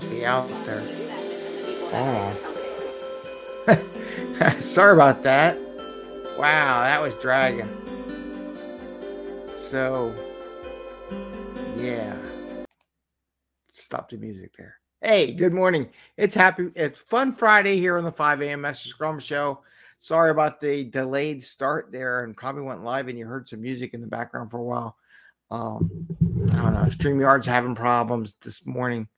Be out there. Oh. Sorry about that. Wow, that was dragging. So, yeah. Stop the music there. Hey, good morning. It's happy. It's fun Friday here on the 5 a.m. Mester Scrum Show. Sorry about the delayed start there, and probably went live and you heard some music in the background for a while. Um, I don't know. StreamYard's having problems this morning.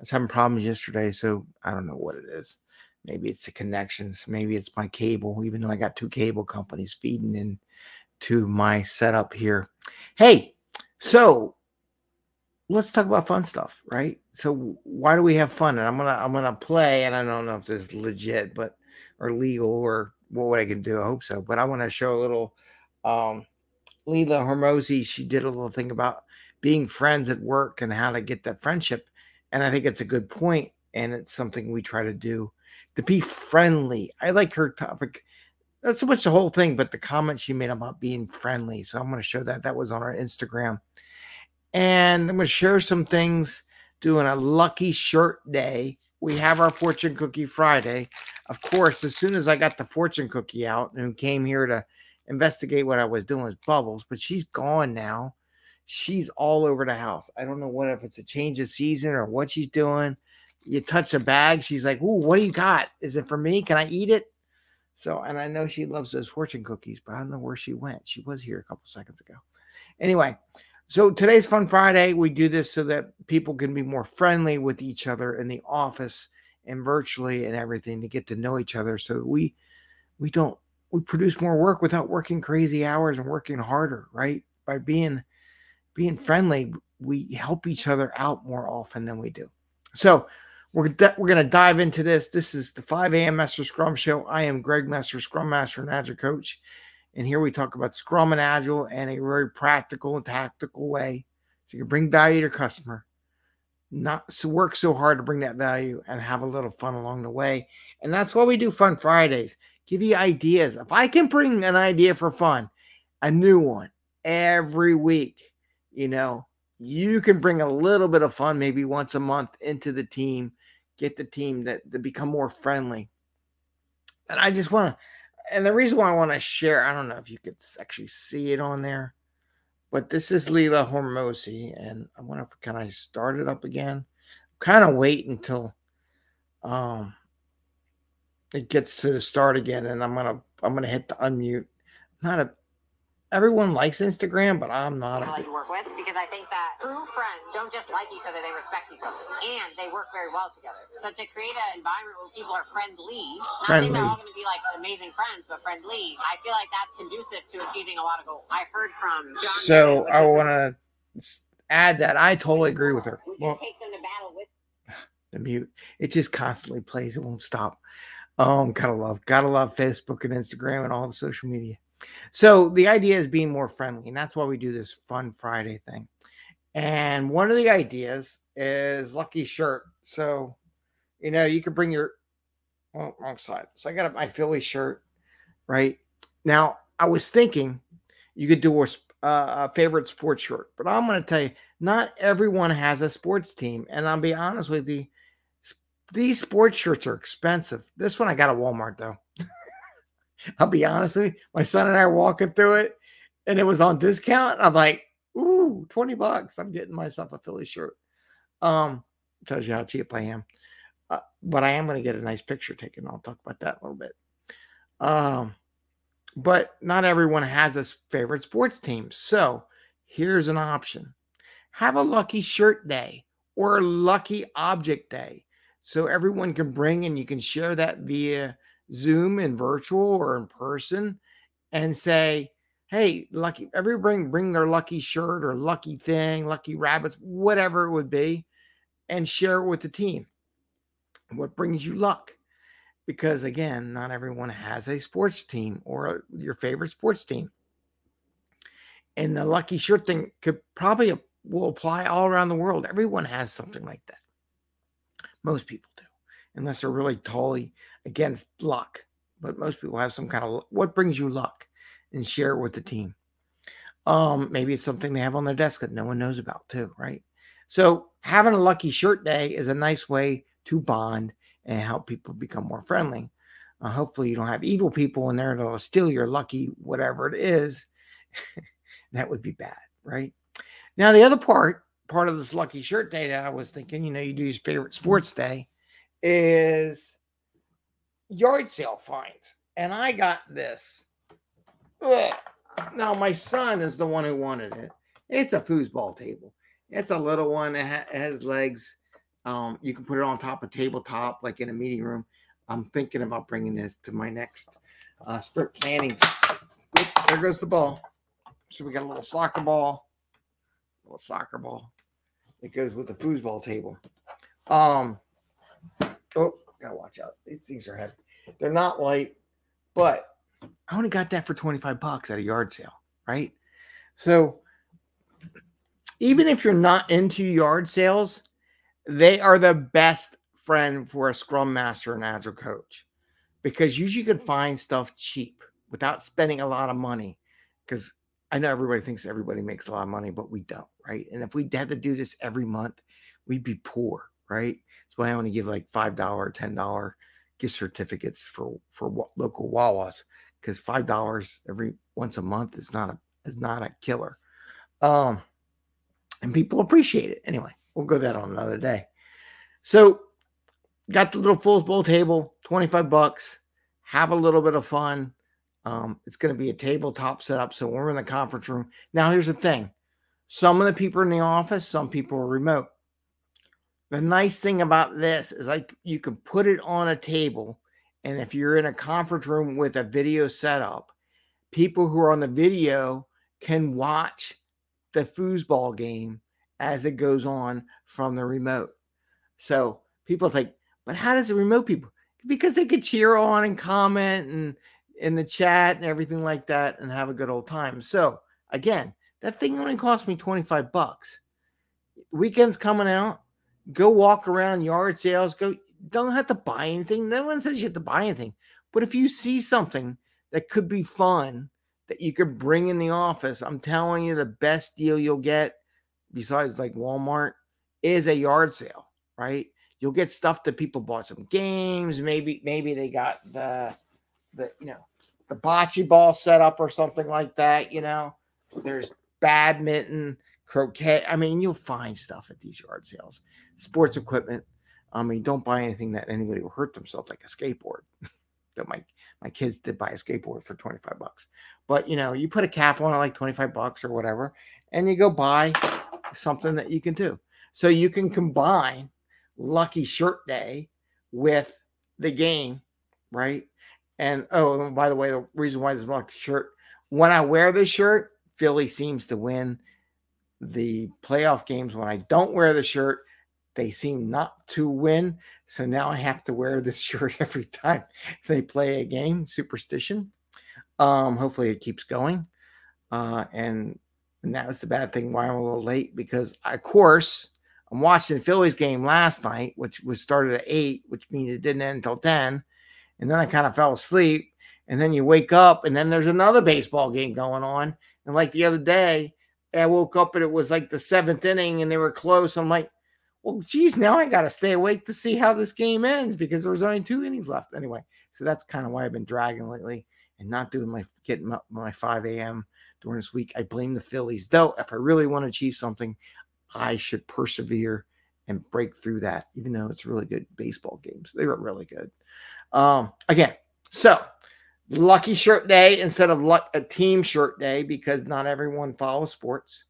I was having problems yesterday, so I don't know what it is. Maybe it's the connections. Maybe it's my cable, even though I got two cable companies feeding in to my setup here. Hey, so let's talk about fun stuff, right? So why do we have fun? And I'm gonna I'm gonna play, and I don't know if this is legit, but or legal or what I can do. I hope so. But I want to show a little um Hormozi, she did a little thing about being friends at work and how to get that friendship. And I think it's a good point, and it's something we try to do to be friendly. I like her topic. Not so much the whole thing, but the comment she made about being friendly. So I'm going to show that. That was on our Instagram. And I'm going to share some things doing a lucky shirt day. We have our fortune cookie Friday. Of course, as soon as I got the fortune cookie out and came here to investigate what I was doing with Bubbles, but she's gone now. She's all over the house. I don't know what if it's a change of season or what she's doing you touch a bag, she's like, "Ooh, what do you got? Is it for me? Can I eat it?" So, and I know she loves those fortune cookies, but I don't know where she went. She was here a couple seconds ago. Anyway, so today's Fun Friday. We do this so that people can be more friendly with each other in the office and virtually and everything to get to know each other. So we we don't we produce more work without working crazy hours and working harder, right? By being being friendly, we help each other out more often than we do. So we're, we're going to dive into this. This is the 5 a.m. Mester Scrum Show. I am Greg Mester, Scrum Master and Agile Coach. And here we talk about Scrum and Agile in a very practical and tactical way. So you can bring value to your customer, not so work so hard to bring that value and have a little fun along the way. And that's why we do Fun Fridays. Give you ideas. If I can bring an idea for fun, a new one every week, you know, you can bring a little bit of fun maybe once a month into the team get the team that to become more friendly. And I just want to, and the reason why I want to share, I don't know if you could actually see it on there, but this is Leila Hormozi, and I wonder if can I start it up again? Kind of wait until um it gets to the start again, and I'm gonna I'm gonna hit the unmute. I'm not a everyone likes Instagram, but I'm not. I like to work with because I think that true friends don't just like each other; they respect each other, and they work very well together. So to create an environment where people are friendly, not friendly. saying they're all going to be like amazing friends, but friendly, I feel like that's conducive to achieving a lot of goals. I heard from John. So I want to add that I totally agree with her. Would well, take them to battle with? The mute. It just constantly plays. It won't stop. Um, gotta love, gotta love Facebook and Instagram and all the social media. So the idea is being more friendly, and that's why we do this Fun Friday thing. And one of the ideas is lucky shirt. So, you know, you could bring your well, wrong side. So I got my Philly shirt, right? Now I was thinking you could do a, uh, a favorite sports shirt, but I'm going to tell you, not everyone has a sports team, and I'll be honest with you, these sports shirts are expensive. This one I got at Walmart though. I'll be honest with you, my son and I are walking through it and it was on discount. I'm like, ooh, 20 bucks. I'm getting myself a Philly shirt. Um, tells you how cheap I am. Uh, but I am going to get a nice picture taken. I'll talk about that a little bit. Um, but not everyone has a favorite sports team. So here's an option have a lucky shirt day or a lucky object day. So everyone can bring and you can share that via Zoom and virtual or in person and say, hey, lucky, every bring bring their lucky shirt or lucky thing, lucky rabbits, whatever it would be, and share it with the team. What brings you luck? Because again, not everyone has a sports team or your favorite sports team. And the lucky shirt thing could probably will apply all around the world. Everyone has something like that. Most people do, unless they're really totally against luck. But most people have some kind of what brings you luck and share it with the team. Um, maybe it's something they have on their desk that no one knows about too, right? So having a lucky shirt day is a nice way to bond and help people become more friendly. Uh, hopefully, you don't have evil people in there that'll steal your lucky whatever it is. that would be bad, right? Now, the other part, part of this lucky shirt day that I was thinking, you know, you do your favorite sports day, is yard sale finds. And I got this. Ugh. Now, my son is the one who wanted it. It's a foosball table. It's a little one. It, ha- it has legs. Um, you can put it on top of tabletop, like in a meeting room. I'm thinking about bringing this to my next uh, sprint planning. Oop, there goes the ball. So we got a little soccer ball, a little soccer ball. It goes with the foosball table. Um, oh, gotta watch out. These things are heavy. They're not light, but I only got that for 25 bucks at a yard sale, right? So even if you're not into yard sales, they are the best friend for a scrum master and agile coach because usually you can find stuff cheap without spending a lot of money. Because I know everybody thinks everybody makes a lot of money, but we don't, right? And if we had to do this every month, we'd be poor, right? That's why I only give like five dollar, ten dollar gift certificates for for local Wawas because five dollars every once a month is not a is not a killer. Um, and people appreciate it anyway. We'll go that on another day. So, got the little foosball table, 25 bucks. Have a little bit of fun. Um, it's going to be a tabletop setup. So, we're in the conference room. Now, here's the thing some of the people are in the office, some people are remote. The nice thing about this is like you can put it on a table. And if you're in a conference room with a video setup, people who are on the video can watch the foosball game as it goes on from the remote. So people think, but how does it remote people? Because they could cheer on and comment and in the chat and everything like that and have a good old time. So again, that thing only cost me 25 bucks. Weekends coming out, go walk around yard sales, go don't have to buy anything. No one says you have to buy anything. But if you see something that could be fun that you could bring in the office, I'm telling you the best deal you'll get besides like Walmart is a yard sale right? You'll get stuff that people bought some games. Maybe maybe they got the the you know the bocce ball set up or something like that. You know, there's badminton, croquet. I mean, you'll find stuff at these yard sales. Sports equipment. I mean, don't buy anything that anybody will hurt themselves, like a skateboard. that my my kids did buy a skateboard for 25 bucks. But you know, you put a cap on it like 25 bucks or whatever, and you go buy something that you can do. So you can combine lucky shirt day with the game, right? And oh, by the way, the reason why this lucky shirt, when I wear this shirt, Philly seems to win the playoff games. When I don't wear the shirt, they seem not to win. So now I have to wear this shirt every time they play a game. Superstition. Um, hopefully it keeps going. Uh, and and that was the bad thing why I'm a little late because of course I'm watching the Phillies game last night, which was started at eight, which means it didn't end until 10. And then I kind of fell asleep. And then you wake up, and then there's another baseball game going on. And like the other day, I woke up and it was like the seventh inning and they were close. I'm like, well, geez, now I got to stay awake to see how this game ends because there was only two innings left anyway. So that's kind of why I've been dragging lately and not doing my getting up my 5 a.m. during this week. I blame the Phillies. Though, if I really want to achieve something, I should persevere and break through that, even though it's really good baseball games. They were really good. Um, again, so lucky shirt day instead of luck, a team shirt day because not everyone follows sports.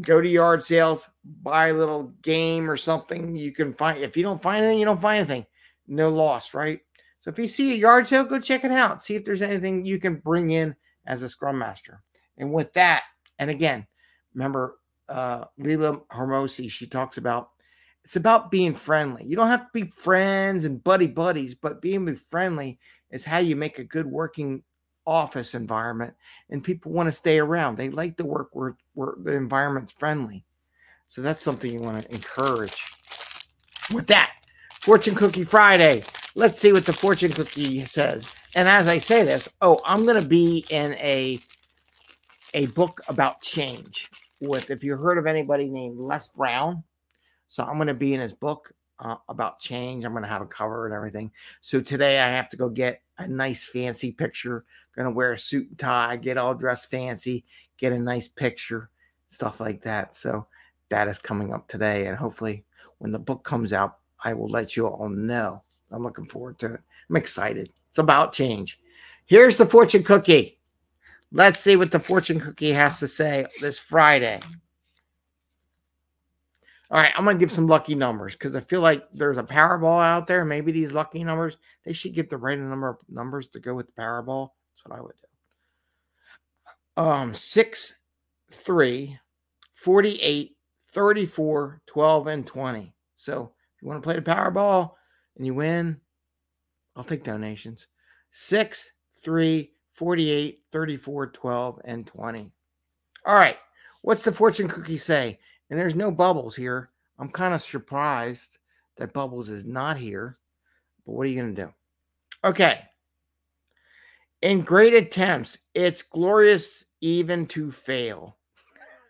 Go to yard sales, buy a little game or something. You can find if you don't find anything, you don't find anything. No loss, right? So if you see a yard sale, go check it out. See if there's anything you can bring in as a scrum master. And with that, and again, remember uh, Leila Hormozi, she talks about it's about being friendly. You don't have to be friends and buddy buddies, but being friendly is how you make a good working office environment and people want to stay around. They like to work where, where the environment's friendly. So that's something you want to encourage. With that, Fortune Cookie Friday. Let's see what the fortune cookie says. And as I say this, oh, I'm going to be in a a book about change with if you heard of anybody named Les Brown. So I'm going to be in his book uh, about change. I'm going to have a cover and everything. So today I have to go get a nice fancy picture. Going to wear a suit and tie, get all dressed fancy, get a nice picture, stuff like that. So that is coming up today. And hopefully, when the book comes out, I will let you all know. I'm looking forward to it. I'm excited. It's about change. Here's the fortune cookie. Let's see what the fortune cookie has to say this Friday. All right, I'm gonna give some lucky numbers because I feel like there's a Powerball out there. Maybe these lucky numbers they should give the right number of numbers to go with the Powerball. That's what I would do. Um, 6, 3, 48, 34, 12, and 20. So if you want to play the Powerball and you win, I'll take donations. 6, 3, 48, 34, 12, and 20. All right. What's the fortune cookie say? And there's no bubbles here. I'm kind of surprised that bubbles is not here. But what are you going to do? Okay. In great attempts, it's glorious even to fail.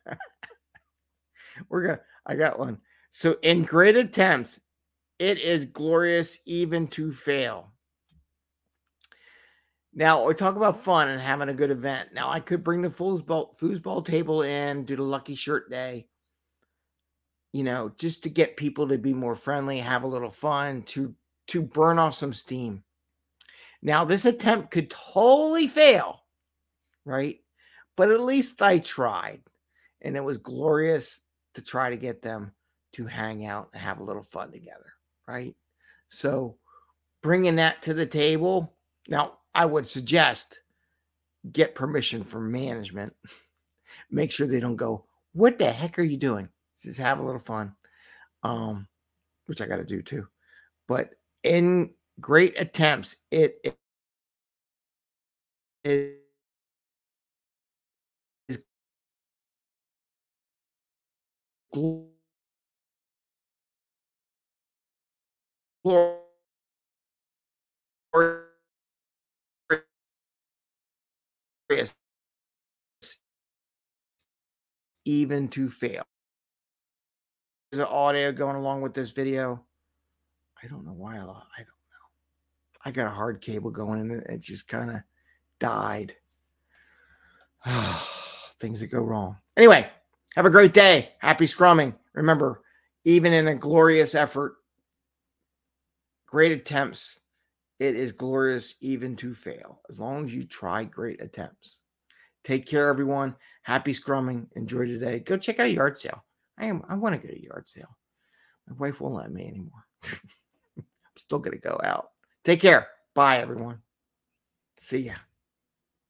We're going to, I got one. So in great attempts, it is glorious even to fail. Now we talk about fun and having a good event. Now I could bring the foosball foosball table in, do the lucky shirt day. You know, just to get people to be more friendly, have a little fun, to to burn off some steam. Now this attempt could totally fail, right? But at least I tried, and it was glorious to try to get them to hang out and have a little fun together, right? So bringing that to the table. Now I would suggest get permission from management. Make sure they don't go, What the heck are you doing? Just have a little fun. Um, which I got to do too. But in great attempts, it, it is even to fail. An audio going along with this video. I don't know why I, I don't know. I got a hard cable going and it just kind of died. Things that go wrong. Anyway, have a great day. Happy scrumming. Remember, even in a glorious effort, great attempts it is glorious even to fail, as long as you try great attempts. Take care, everyone. Happy scrumming. Enjoy today. Go check out a yard sale. I am. I want to go to yard sale. My wife won't let me anymore. I'm still gonna go out. Take care. Bye, everyone. See ya.